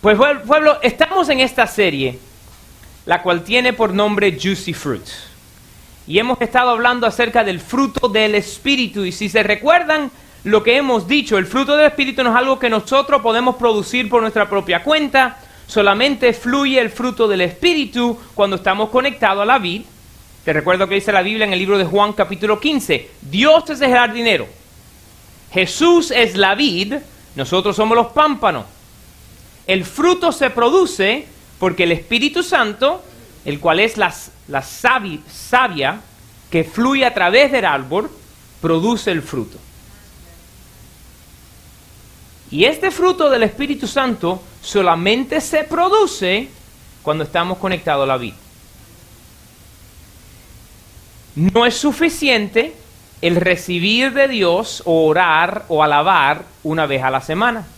Pues pueblo, estamos en esta serie, la cual tiene por nombre Juicy Fruit. Y hemos estado hablando acerca del fruto del Espíritu. Y si se recuerdan lo que hemos dicho, el fruto del Espíritu no es algo que nosotros podemos producir por nuestra propia cuenta. Solamente fluye el fruto del Espíritu cuando estamos conectados a la vid. Te recuerdo que dice la Biblia en el libro de Juan capítulo 15. Dios es el jardinero. Jesús es la vid. Nosotros somos los pámpanos. El fruto se produce porque el Espíritu Santo, el cual es la, la savia que fluye a través del árbol, produce el fruto. Y este fruto del Espíritu Santo solamente se produce cuando estamos conectados a la vida. No es suficiente el recibir de Dios o orar o alabar una vez a la semana.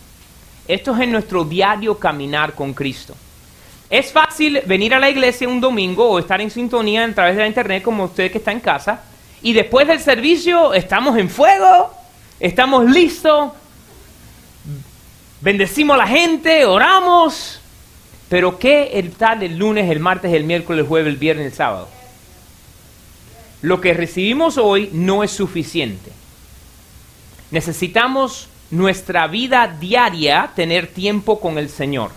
Esto es en nuestro diario caminar con Cristo. Es fácil venir a la iglesia un domingo o estar en sintonía a través de la internet como usted que está en casa y después del servicio estamos en fuego, estamos listos, bendecimos a la gente, oramos, pero ¿qué el tal el lunes, el martes, el miércoles, el jueves, el viernes, el sábado? Lo que recibimos hoy no es suficiente. Necesitamos nuestra vida diaria tener tiempo con el Señor,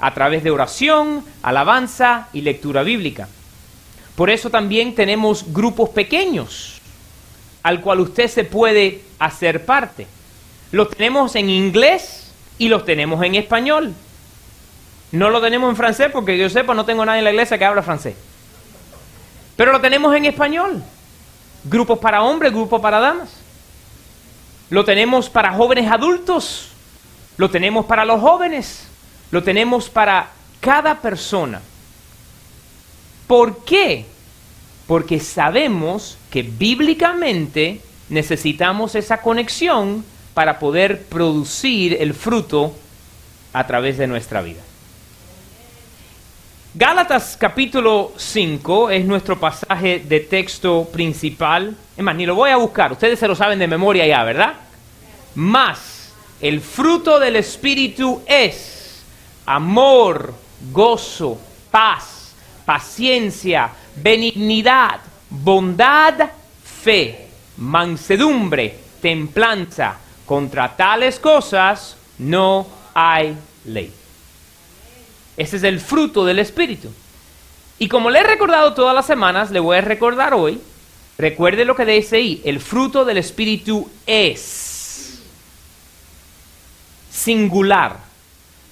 a través de oración, alabanza y lectura bíblica. Por eso también tenemos grupos pequeños, al cual usted se puede hacer parte. Los tenemos en inglés y los tenemos en español. No lo tenemos en francés porque yo sepa no tengo nadie en la iglesia que habla francés. Pero lo tenemos en español. Grupos para hombres, grupos para damas. Lo tenemos para jóvenes adultos, lo tenemos para los jóvenes, lo tenemos para cada persona. ¿Por qué? Porque sabemos que bíblicamente necesitamos esa conexión para poder producir el fruto a través de nuestra vida. Gálatas capítulo 5 es nuestro pasaje de texto principal. Es más, ni lo voy a buscar, ustedes se lo saben de memoria ya, ¿verdad? Más el fruto del Espíritu es amor, gozo, paz, paciencia, benignidad, bondad, fe, mansedumbre, templanza. Contra tales cosas no hay ley. Ese es el fruto del Espíritu. Y como le he recordado todas las semanas, le voy a recordar hoy, recuerde lo que dice ahí, el fruto del Espíritu es singular.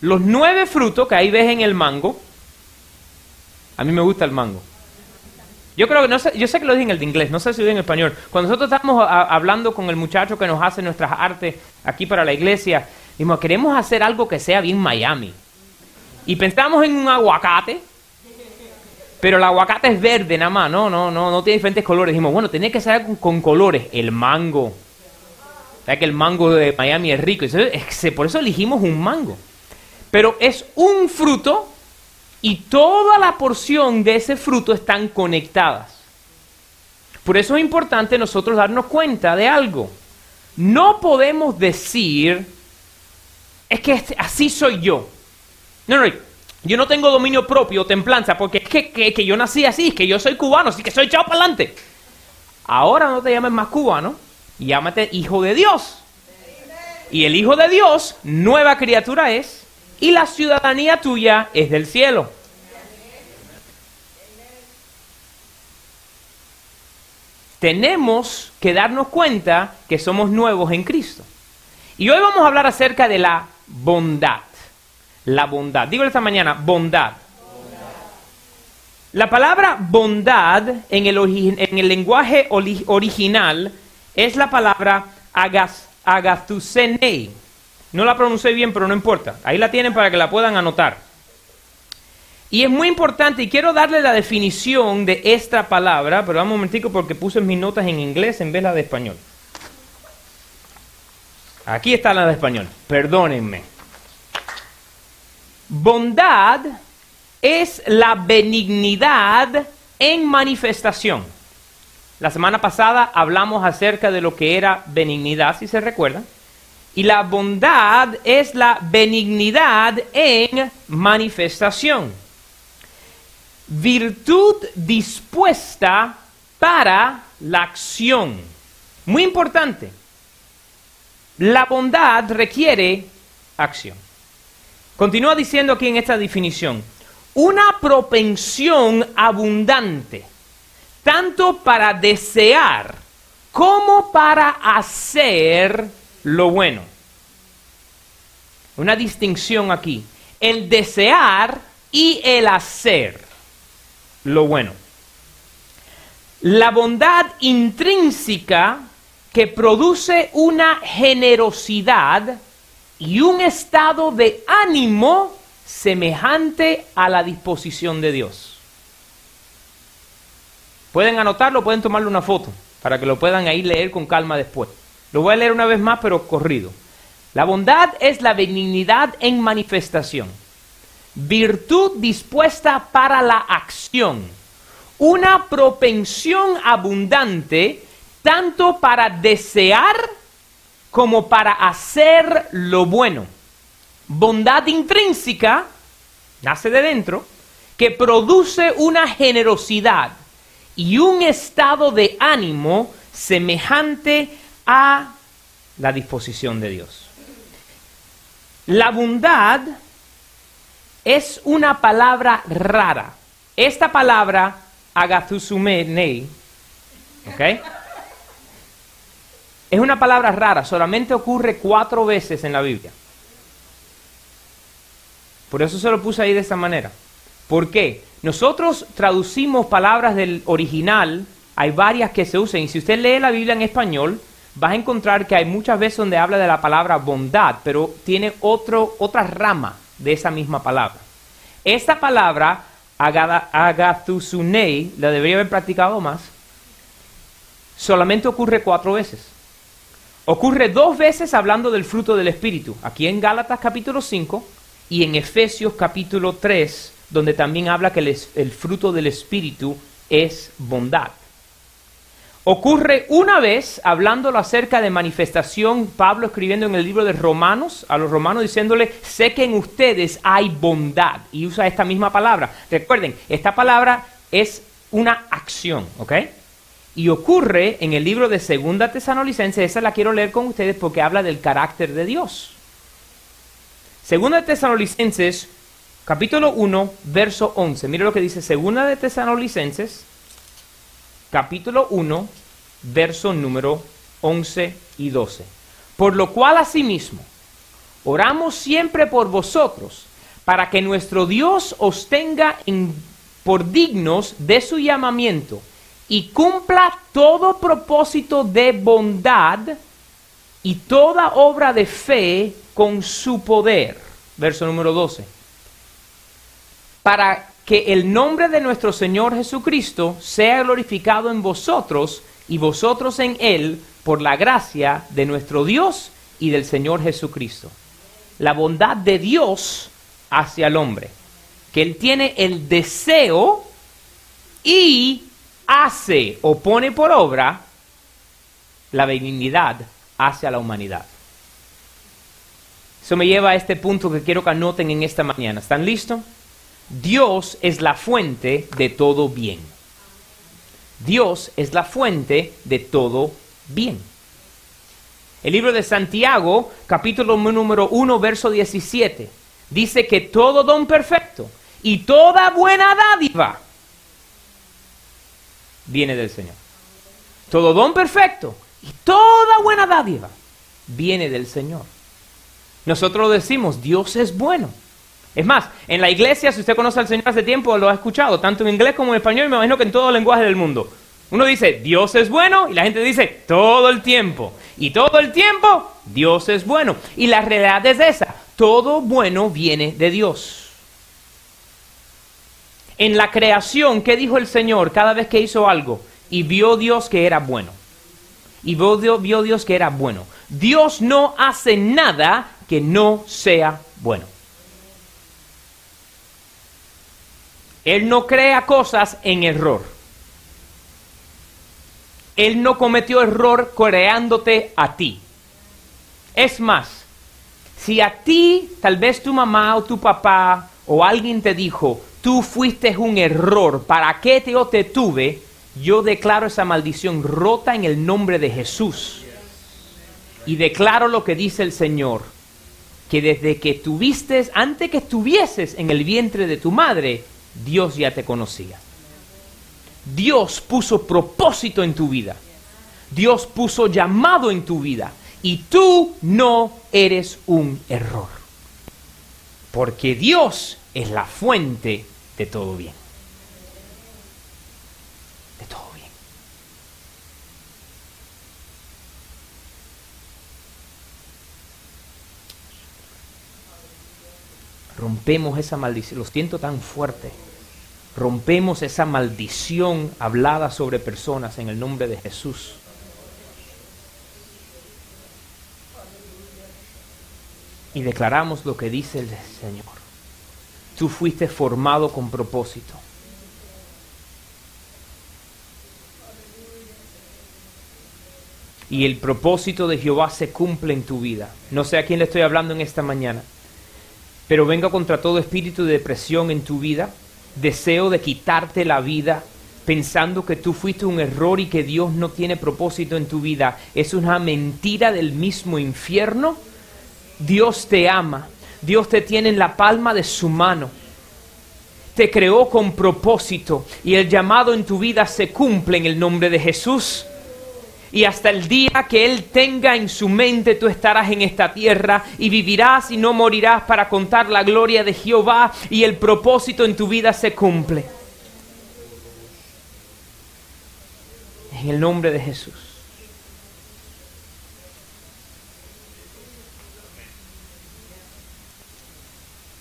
Los nueve frutos que ahí ves en el mango, a mí me gusta el mango. Yo creo que, no sé, yo sé que lo dije en el de inglés, no sé si lo dije en español. Cuando nosotros estamos hablando con el muchacho que nos hace nuestras artes aquí para la iglesia, dijimos, queremos hacer algo que sea bien Miami. Y pensamos en un aguacate, pero el aguacate es verde nada más, no, no, no, no tiene diferentes colores. Dijimos, bueno, tiene que ser con, colores. El mango. O sea que el mango de Miami es rico. por eso elegimos un mango. Pero es un fruto y toda la porción de ese fruto están conectadas. Por eso es importante nosotros darnos cuenta de algo. No podemos decir, es que este, así soy yo. No, no, yo no tengo dominio propio, templanza, porque es que, que, yo nací así, que yo soy cubano, así que soy echado para adelante. Ahora no te llames más cubano, llámate hijo de Dios. Y el hijo de Dios, nueva criatura es, y la ciudadanía tuya es del cielo. Tenemos que darnos cuenta que somos nuevos en Cristo. Y hoy vamos a hablar acerca de la bondad la bondad. Digo esta mañana, bondad. La palabra bondad en el, en el lenguaje original es la palabra agas, No la pronuncié bien, pero no importa. Ahí la tienen para que la puedan anotar. Y es muy importante, y quiero darle la definición de esta palabra, pero un momentico porque puse mis notas en inglés en vez de la de español. Aquí está la de español, perdónenme. Bondad es la benignidad en manifestación. La semana pasada hablamos acerca de lo que era benignidad, si se recuerdan. Y la bondad es la benignidad en manifestación. Virtud dispuesta para la acción. Muy importante. La bondad requiere acción. Continúa diciendo aquí en esta definición, una propensión abundante, tanto para desear como para hacer lo bueno. Una distinción aquí. El desear y el hacer lo bueno. La bondad intrínseca que produce una generosidad y un estado de ánimo semejante a la disposición de Dios. Pueden anotarlo, pueden tomarle una foto para que lo puedan ahí leer con calma después. Lo voy a leer una vez más, pero corrido. La bondad es la benignidad en manifestación, virtud dispuesta para la acción, una propensión abundante tanto para desear como para hacer lo bueno. Bondad intrínseca, nace de dentro, que produce una generosidad y un estado de ánimo semejante a la disposición de Dios. La bondad es una palabra rara. Esta palabra, agathusumene, ¿ok? Es una palabra rara, solamente ocurre cuatro veces en la Biblia. Por eso se lo puse ahí de esta manera. ¿Por qué? Nosotros traducimos palabras del original, hay varias que se usan, y si usted lee la Biblia en español, vas a encontrar que hay muchas veces donde habla de la palabra bondad, pero tiene otro, otra rama de esa misma palabra. Esta palabra, agathusune, la debería haber practicado más, solamente ocurre cuatro veces. Ocurre dos veces hablando del fruto del Espíritu, aquí en Gálatas capítulo 5 y en Efesios capítulo 3, donde también habla que el, fruto del Espíritu es bondad. Ocurre una vez hablándolo acerca de manifestación, Pablo escribiendo en el libro de Romanos, a los romanos diciéndole, sé que en ustedes hay bondad, y usa esta misma palabra. Recuerden, esta palabra es una acción, ¿ok? Y ocurre en el libro de Segunda Tesanolicenses, esa la quiero leer con ustedes porque habla del carácter de Dios. Segunda de Tesanolicenses, capítulo 1, verso 11. Mire lo que dice Segunda de Tesanolicenses, capítulo 1, verso número 11 y 12. Por lo cual asimismo, oramos siempre por vosotros, para que nuestro Dios os tenga por dignos de su llamamiento y cumpla todo propósito de bondad y toda obra de fe con su poder. Verso número 12. Para que el nombre de nuestro Señor Jesucristo sea glorificado en vosotros y vosotros en Él por la gracia de nuestro Dios y del Señor Jesucristo. La bondad de Dios hacia el hombre, que Él tiene el deseo y hace o pone por obra la benignidad hacia la humanidad. Eso me lleva a este punto que quiero que anoten en esta mañana. ¿Están listos? Dios es la fuente de todo bien. Dios es la fuente de todo bien. El libro de Santiago, capítulo número 1, verso 17, dice que todo don perfecto y toda buena dádiva viene del Señor. Todo don perfecto y toda buena dádiva viene del Señor. Nosotros decimos, Dios es bueno. Es más, en la iglesia, si usted conoce al Señor hace tiempo, lo ha escuchado, tanto en inglés como en español, y me imagino que en todo lenguaje del mundo. Uno dice, Dios es bueno, y la gente dice, todo el tiempo. Y todo el tiempo, Dios es bueno. Y la realidad es esa, todo bueno viene de Dios. En la creación, ¿qué dijo el Señor cada vez que hizo algo? Y vio Dios que era bueno. Y vio Dios que era bueno. Dios no hace nada que no sea bueno. Él no crea cosas en error. Él no cometió error creándote a ti. Es más, si a ti, tal vez tu mamá o tu papá o alguien te dijo, tú fuiste un error, ¿para qué te yo te tuve? Yo declaro esa maldición rota en el nombre de Jesús. Y declaro lo que dice el Señor, que desde que tuviste, antes que estuvieses en el vientre de tu madre, Dios ya te conocía. Dios puso propósito en tu vida. Dios puso llamado en tu vida. Y tú no eres un error. Porque Dios es la fuente de todo bien. De todo bien. Rompemos esa maldición. Lo siento tan fuerte. Rompemos esa maldición hablada sobre personas en el nombre de Jesús. Y declaramos lo que dice el Señor. Tú fuiste formado con propósito. Y el propósito de Jehová se cumple en tu vida. No sé a quién le estoy hablando en esta mañana, pero venga contra todo espíritu de depresión en tu vida, deseo de quitarte la vida, pensando que tú fuiste un error y que Dios no tiene propósito en tu vida. Es una mentira del mismo infierno. Dios te ama, Dios te tiene en la palma de su mano. Te creó con propósito y el llamado en tu vida se cumple en el nombre de Jesús. Y hasta el día que Él tenga en su mente tú estarás en esta tierra y vivirás y no morirás para contar la gloria de Jehová y el propósito en tu vida se cumple. En el nombre de Jesús.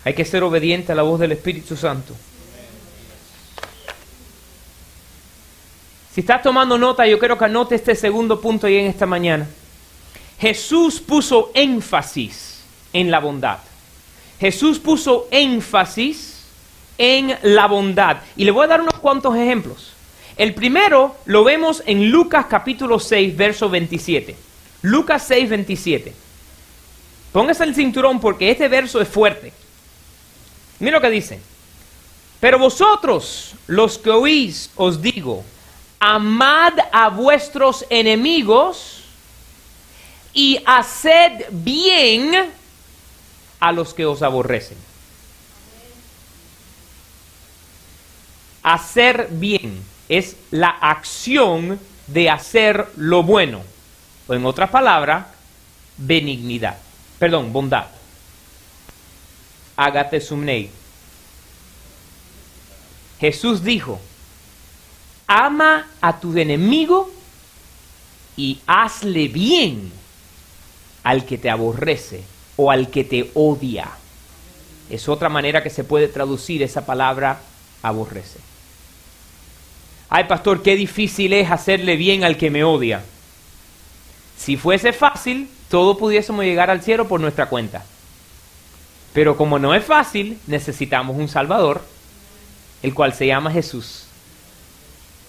Hay que ser obediente a la voz del Espíritu Santo. Si estás tomando nota, yo quiero que anote este segundo punto ahí en esta mañana. Jesús puso énfasis en la bondad. Jesús puso énfasis en la bondad. Y le voy a dar unos cuantos ejemplos. El primero lo vemos en Lucas capítulo 6, verso 27. Lucas 6, 27. Póngase el cinturón porque este verso es fuerte. Mira lo que dice. Pero vosotros, los que oís, os digo, amad a vuestros enemigos y haced bien a los que os aborrecen. Hacer bien es la acción de hacer lo bueno. O en otras palabras, benignidad. Perdón, bondad hágate sumnei. Jesús dijo, ama a tu enemigo y hazle bien al que te aborrece o al que te odia. Es otra manera que se puede traducir esa palabra aborrece. Ay, pastor, qué difícil es hacerle bien al que me odia. Si fuese fácil, todos pudiésemos llegar al cielo por nuestra cuenta. Pero como no es fácil, necesitamos un Salvador, el cual se llama Jesús.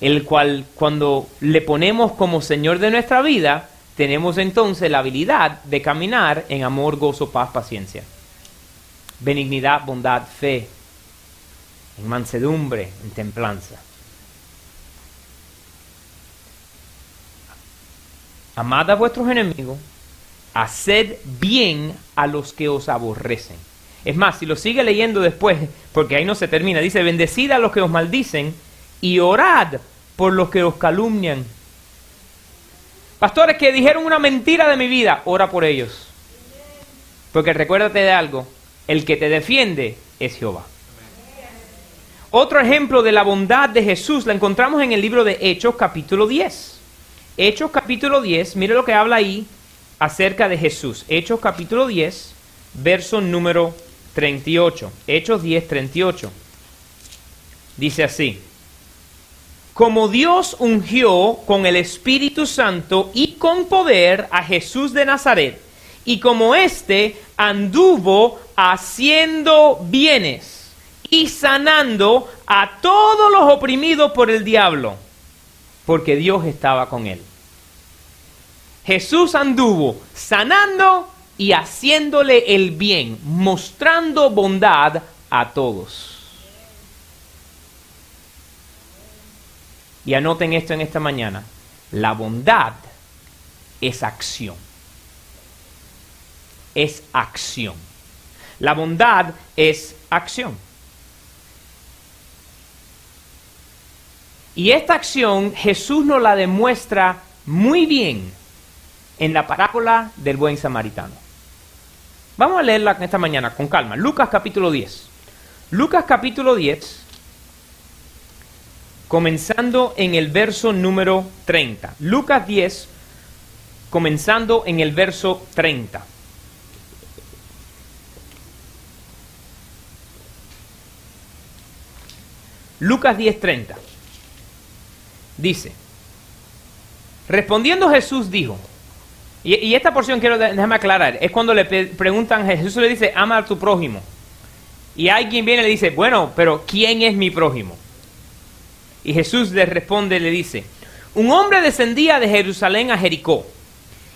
El cual cuando le ponemos como Señor de nuestra vida, tenemos entonces la habilidad de caminar en amor, gozo, paz, paciencia. Benignidad, bondad, fe, en mansedumbre, en templanza. Amad a vuestros enemigos, haced bien a los que os aborrecen. Es más, si lo sigue leyendo después, porque ahí no se termina, dice, bendecid a los que os maldicen y orad por los que os calumnian. Pastores que dijeron una mentira de mi vida, ora por ellos. Porque recuérdate de algo, el que te defiende es Jehová. Otro ejemplo de la bondad de Jesús la encontramos en el libro de Hechos capítulo 10. Hechos capítulo 10, mire lo que habla ahí acerca de Jesús. Hechos capítulo 10, verso número 38. Hechos 10, 38. Dice así. Como Dios ungió con el Espíritu Santo y con poder a Jesús de Nazaret, y como éste anduvo haciendo bienes y sanando a todos los oprimidos por el diablo, porque Dios estaba con él. Jesús anduvo sanando y haciéndole el bien, mostrando bondad a todos. Y anoten esto en esta mañana. La bondad es acción. Es acción. La bondad es acción. Y esta acción Jesús nos la demuestra muy bien en la parábola del buen samaritano. Vamos a leerla esta mañana con calma. Lucas capítulo 10. Lucas capítulo 10, comenzando en el verso número 30. Lucas 10, comenzando en el verso 30. Lucas 10:30 dice, respondiendo Jesús dijo, y, esta porción quiero déjame aclarar, es cuando le preguntan, Jesús le dice, ama a tu prójimo. Y alguien viene y le dice, bueno, pero ¿quién es mi prójimo? Y Jesús le responde, le dice, un hombre descendía de Jerusalén a Jericó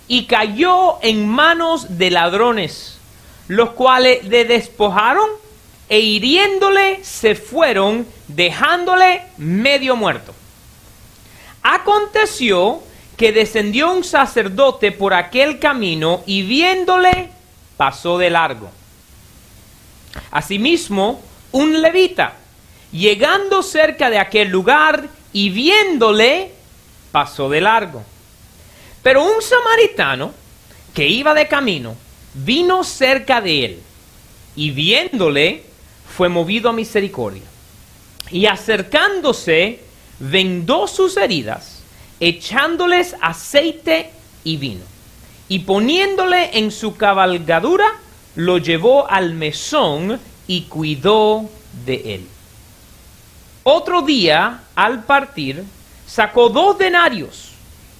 y cayó en manos de ladrones, los cuales le despojaron e hiriéndole se fueron, dejándole medio muerto. Aconteció que descendió un sacerdote por aquel camino y viéndole pasó de largo. Asimismo, un levita, llegando cerca de aquel lugar y viéndole, pasó de largo. Pero un samaritano que iba de camino, vino cerca de él y viéndole, fue movido a misericordia. Y acercándose, vendó sus heridas echándoles aceite y vino. Y poniéndole en su cabalgadura, lo llevó al mesón y cuidó de él. Otro día, al partir, sacó dos denarios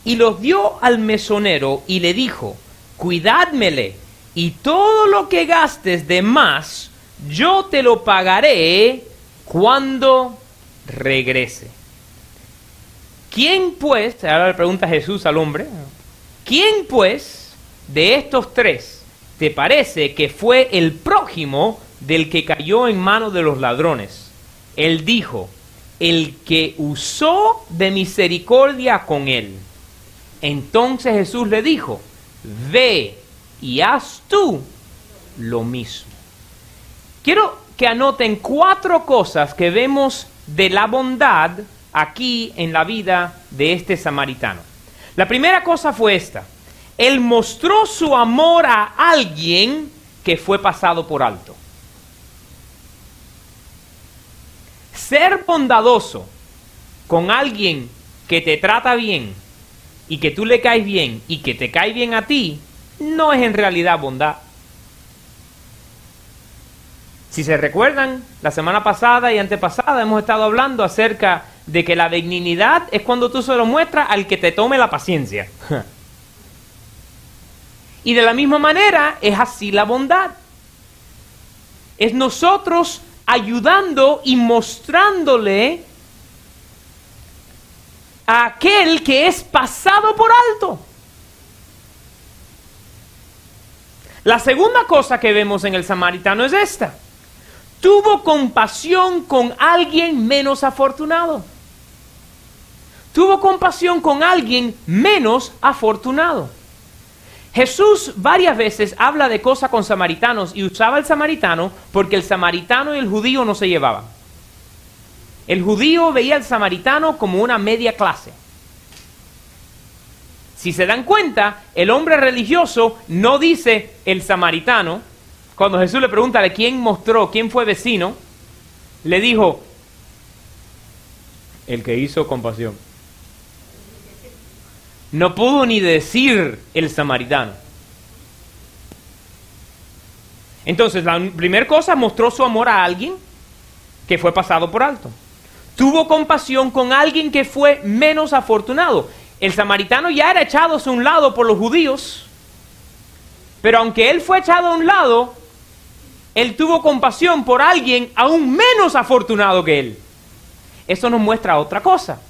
y los dio al mesonero y le dijo, cuidádmele, y todo lo que gastes de más, yo te lo pagaré cuando regrese. ¿Quién pues, ahora le pregunta Jesús al hombre, ¿quién pues de estos tres te parece que fue el prójimo del que cayó en manos de los ladrones? Él dijo, el que usó de misericordia con él. Entonces Jesús le dijo, ve y haz tú lo mismo. Quiero que anoten cuatro cosas que vemos de la bondad aquí en la vida de este samaritano. La primera cosa fue esta. Él mostró su amor a alguien que fue pasado por alto. Ser bondadoso con alguien que te trata bien y que tú le caes bien y que te cae bien a ti, no es en realidad bondad. Si se recuerdan, la semana pasada y antepasada hemos estado hablando acerca de que la dignidad es cuando tú se lo muestras al que te tome la paciencia. y de la misma manera es así la bondad. Es nosotros ayudando y mostrándole a aquel que es pasado por alto. La segunda cosa que vemos en el samaritano es esta tuvo compasión con alguien menos afortunado. Tuvo compasión con alguien menos afortunado. Jesús varias veces habla de cosas con samaritanos y usaba el samaritano porque el samaritano y el judío no se llevaban. El judío veía al samaritano como una media clase. Si se dan cuenta, el hombre religioso no dice el samaritano, cuando Jesús le pregunta de quién mostró, quién fue vecino, le dijo, el que hizo compasión. No pudo ni decir el samaritano. Entonces, la primera cosa mostró su amor a alguien que fue pasado por alto. Tuvo compasión con alguien que fue menos afortunado. El samaritano ya era echado a un lado por los judíos, pero aunque él fue echado a un lado, él tuvo compasión por alguien aún menos afortunado que él. Eso nos muestra otra cosa.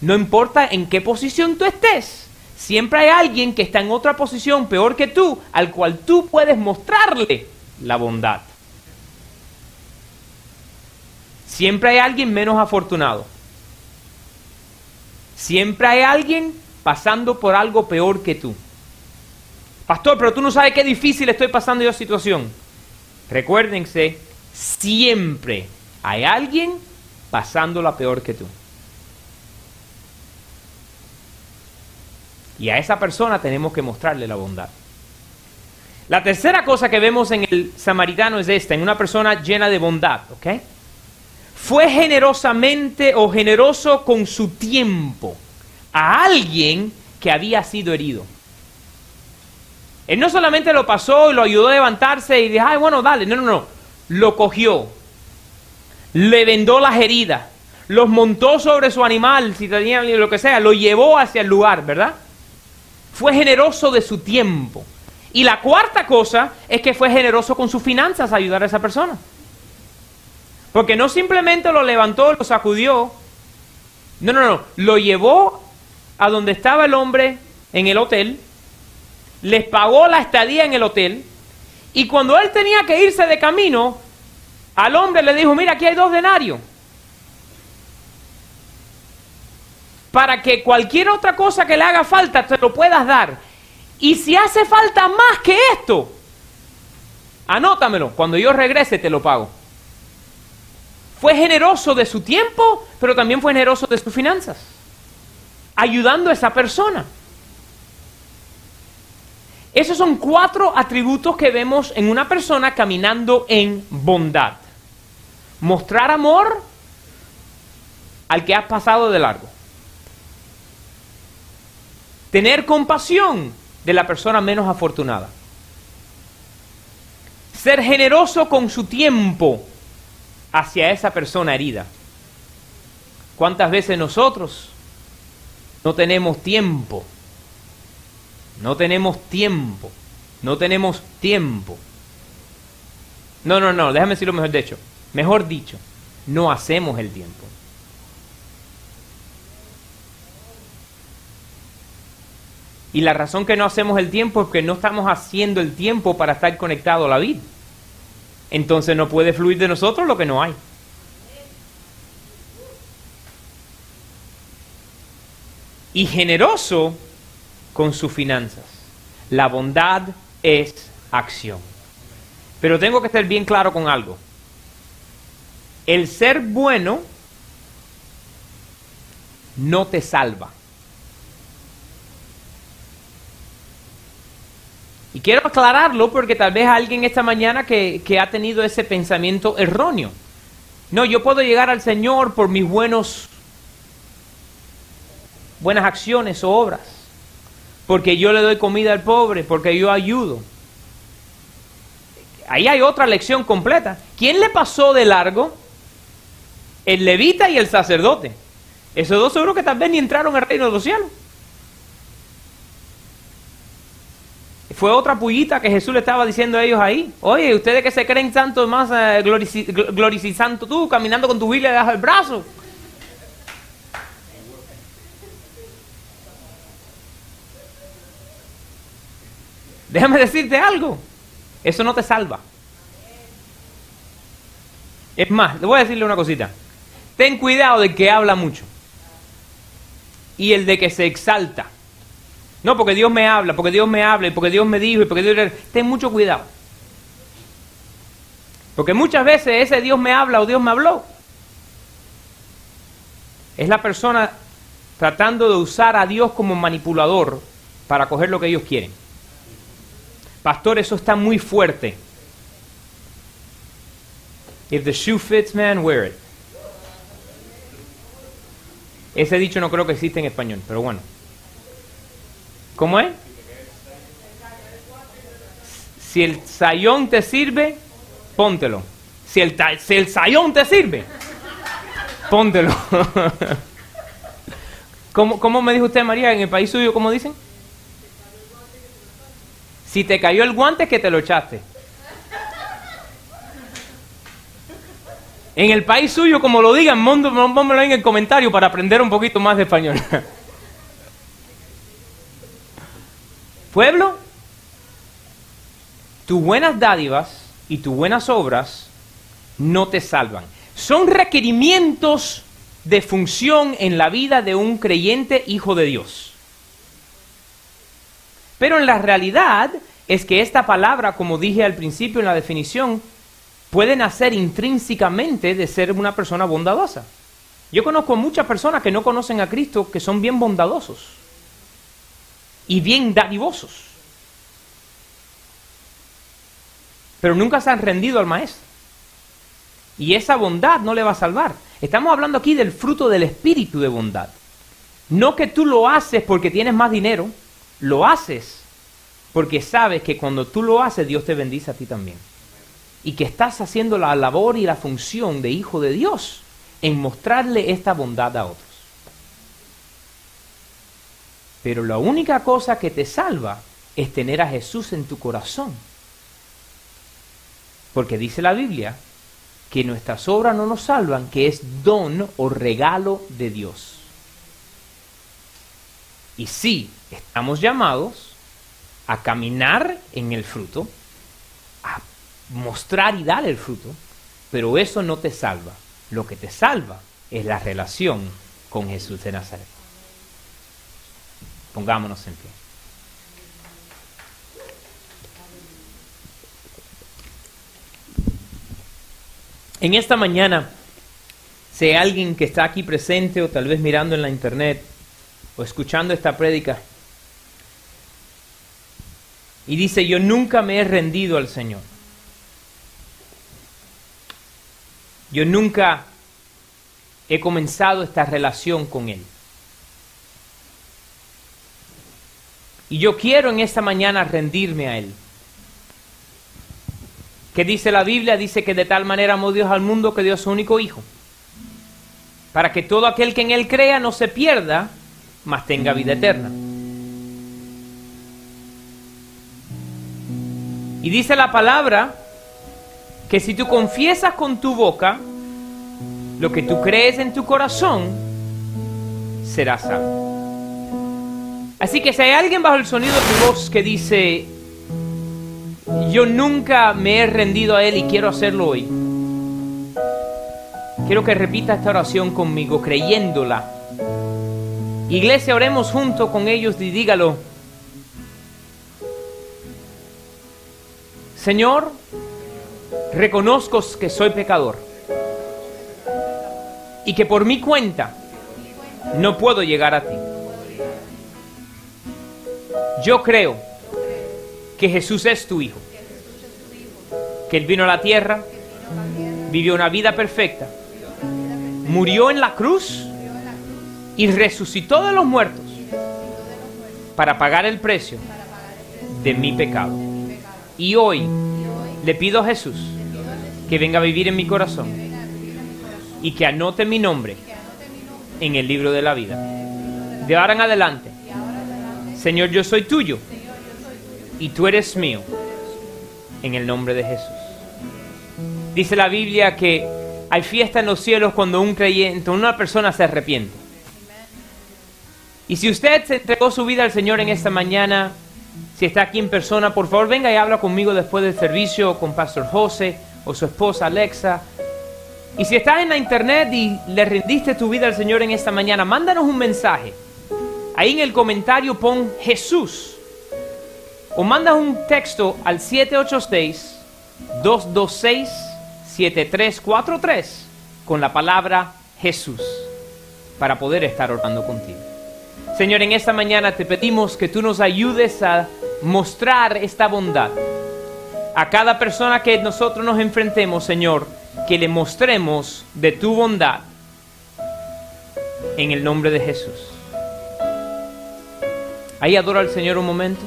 No importa en qué posición tú estés, Siempre hay alguien que está en otra posición peor que tú, al cual tú puedes mostrarle la bondad. Siempre hay alguien menos afortunado. Siempre hay alguien pasando por algo peor que tú. Pastor, pero tú no sabes qué difícil estoy pasando yo situación. Recuérdense, siempre hay alguien pasándola peor que tú. Y a esa persona tenemos que mostrarle la bondad. La tercera cosa que vemos en el samaritano es esta, en una persona llena de bondad, ¿ok? Fue generosamente o generoso con su tiempo a alguien que había sido herido. Él no solamente lo pasó y lo ayudó a levantarse y dijo, ay, bueno, dale, no, no, no, lo cogió, le vendó las heridas, los montó sobre su animal, si tenía lo que sea, lo llevó hacia el lugar, ¿verdad? Fue generoso de su tiempo. Y la cuarta cosa es que fue generoso con sus finanzas a ayudar a esa persona. Porque no simplemente lo levantó, lo sacudió. No, no, no. Lo llevó a donde estaba el hombre en el hotel. Les pagó la estadía en el hotel. Y cuando él tenía que irse de camino, al hombre le dijo, mira, aquí hay dos denarios. Para que cualquier otra cosa que le haga falta te lo puedas dar. Y si hace falta más que esto, anótamelo. Cuando yo regrese te lo pago. Fue generoso de su tiempo, pero también fue generoso de sus finanzas. Ayudando a esa persona. Esos son cuatro atributos que vemos en una persona caminando en bondad. Mostrar amor al que has pasado de largo. Tener compasión de la persona menos afortunada. Ser generoso con su tiempo hacia esa persona herida. ¿Cuántas veces nosotros no tenemos tiempo? No tenemos tiempo. No tenemos tiempo. No, no, no, déjame decirlo mejor dicho. Mejor dicho, no hacemos el tiempo. Y la razón que no hacemos el tiempo es que no estamos haciendo el tiempo para estar conectado a la vida. Entonces no puede fluir de nosotros lo que no hay. Y generoso con sus finanzas. La bondad es acción. Pero tengo que estar bien claro con algo. El ser bueno no te salva. Y quiero aclararlo porque tal vez alguien esta mañana que, que, ha tenido ese pensamiento erróneo. No, yo puedo llegar al Señor por mis buenos, buenas acciones o obras. Porque yo le doy comida al pobre, porque yo ayudo. Ahí hay otra lección completa. ¿Quién le pasó de largo? el levita y el sacerdote. Esos dos seguro que tal vez ni entraron al reino de los cielos. Fue otra pullita que Jesús le estaba diciendo a ellos ahí. Oye, ustedes que se creen santos más, eh, tú, caminando con tu Biblia debajo del brazo. Déjame decirte algo. Eso no te salva. Es más, le voy a decirle una cosita. Ten cuidado del que habla mucho. Y el de que se exalta. No, porque Dios me habla, porque Dios me habla, y porque Dios me dijo, y porque Dios... Ten mucho cuidado. Porque muchas veces ese Dios me habla o Dios me habló. Es la persona tratando de usar a Dios como manipulador para coger lo que ellos quieren. Pastor, eso está muy fuerte. If the shoe fits, man, wear it. Ese dicho no creo que existe en español, pero bueno. ¿Cómo es? Si el sayón te sirve, póntelo. Si el, si el sayón te sirve, póntelo. ¿Cómo, ¿Cómo me dijo usted, María, en el país suyo, cómo dicen? Si te cayó el guante, que te lo echaste. En el país suyo, como lo digan, pónmelo en el comentario para aprender un poquito más de español. Pueblo, tus buenas dádivas y tus buenas obras no te salvan. Son requerimientos de función en la vida de un creyente hijo de Dios. Pero en la realidad es que esta palabra, como dije al principio en la definición, puede nacer intrínsecamente de ser una persona bondadosa. Yo conozco muchas personas que no conocen a Cristo que son bien bondadosos y bien dadivosos, pero nunca se han rendido al Maestro. Y esa bondad no le va a salvar. Estamos hablando aquí del fruto del espíritu de bondad. No que tú lo haces porque tienes más dinero, lo haces porque sabes que cuando tú lo haces Dios te bendice a ti también. Y que estás haciendo la labor y la función de hijo de Dios en mostrarle esta bondad a otros. Pero la única cosa que te salva es tener a Jesús en tu corazón. Porque dice la Biblia que nuestras obras no nos salvan, que es don o regalo de Dios. Y sí, estamos llamados a caminar en el fruto, a mostrar y dar el fruto, pero eso no te salva. Lo que te salva es la relación con Jesús de Nazaret. Pongámonos en pie. En esta mañana, si alguien que está aquí presente o tal vez mirando en la internet o escuchando esta prédica y dice, yo nunca me he rendido al Señor. Yo nunca he comenzado esta relación con Él. Y yo quiero en esta mañana rendirme a Él. ¿Qué dice la Biblia? Dice que de tal manera amó Dios al mundo que dio su único Hijo. Para que todo aquel que en Él crea no se pierda, mas tenga vida eterna. Y dice la palabra que si tú confiesas con tu boca lo que tú crees en tu corazón, serás salvo. Así que si hay alguien bajo el sonido de tu voz que dice, yo nunca me he rendido a Él y quiero hacerlo hoy. Quiero que repita esta oración conmigo, creyéndola. Iglesia, oremos junto con ellos y dígalo. Señor, reconozco que soy pecador y que por mi cuenta no puedo llegar a ti. Yo creo que Jesús es tu Hijo, que Él vino a la tierra, vivió una vida perfecta, murió en la cruz y resucitó de los muertos para pagar el precio de mi pecado. Y hoy le pido a Jesús que venga a vivir en mi corazón y que anote mi nombre en el libro de la vida. De ahora en adelante, Señor, yo soy tuyo y tú eres mío, en el nombre de Jesús. Dice la Biblia que hay fiesta en los cielos cuando un creyente, una persona se arrepiente. Y si usted se entregó su vida al Señor en esta mañana, si está aquí en persona, por favor venga y habla conmigo después del servicio con Pastor José o su esposa Alexa. Y si estás en la internet y le rendiste tu vida al Señor en esta mañana, mándanos un mensaje. Ahí en el comentario pon Jesús o manda un texto al 786-226-7343 con la palabra Jesús para poder estar orando contigo. Señor, en esta mañana te pedimos que tú nos ayudes a mostrar esta bondad a cada persona que nosotros nos enfrentemos, Señor, que le mostremos de tu bondad en el nombre de Jesús. Ahí adora al Señor un momento.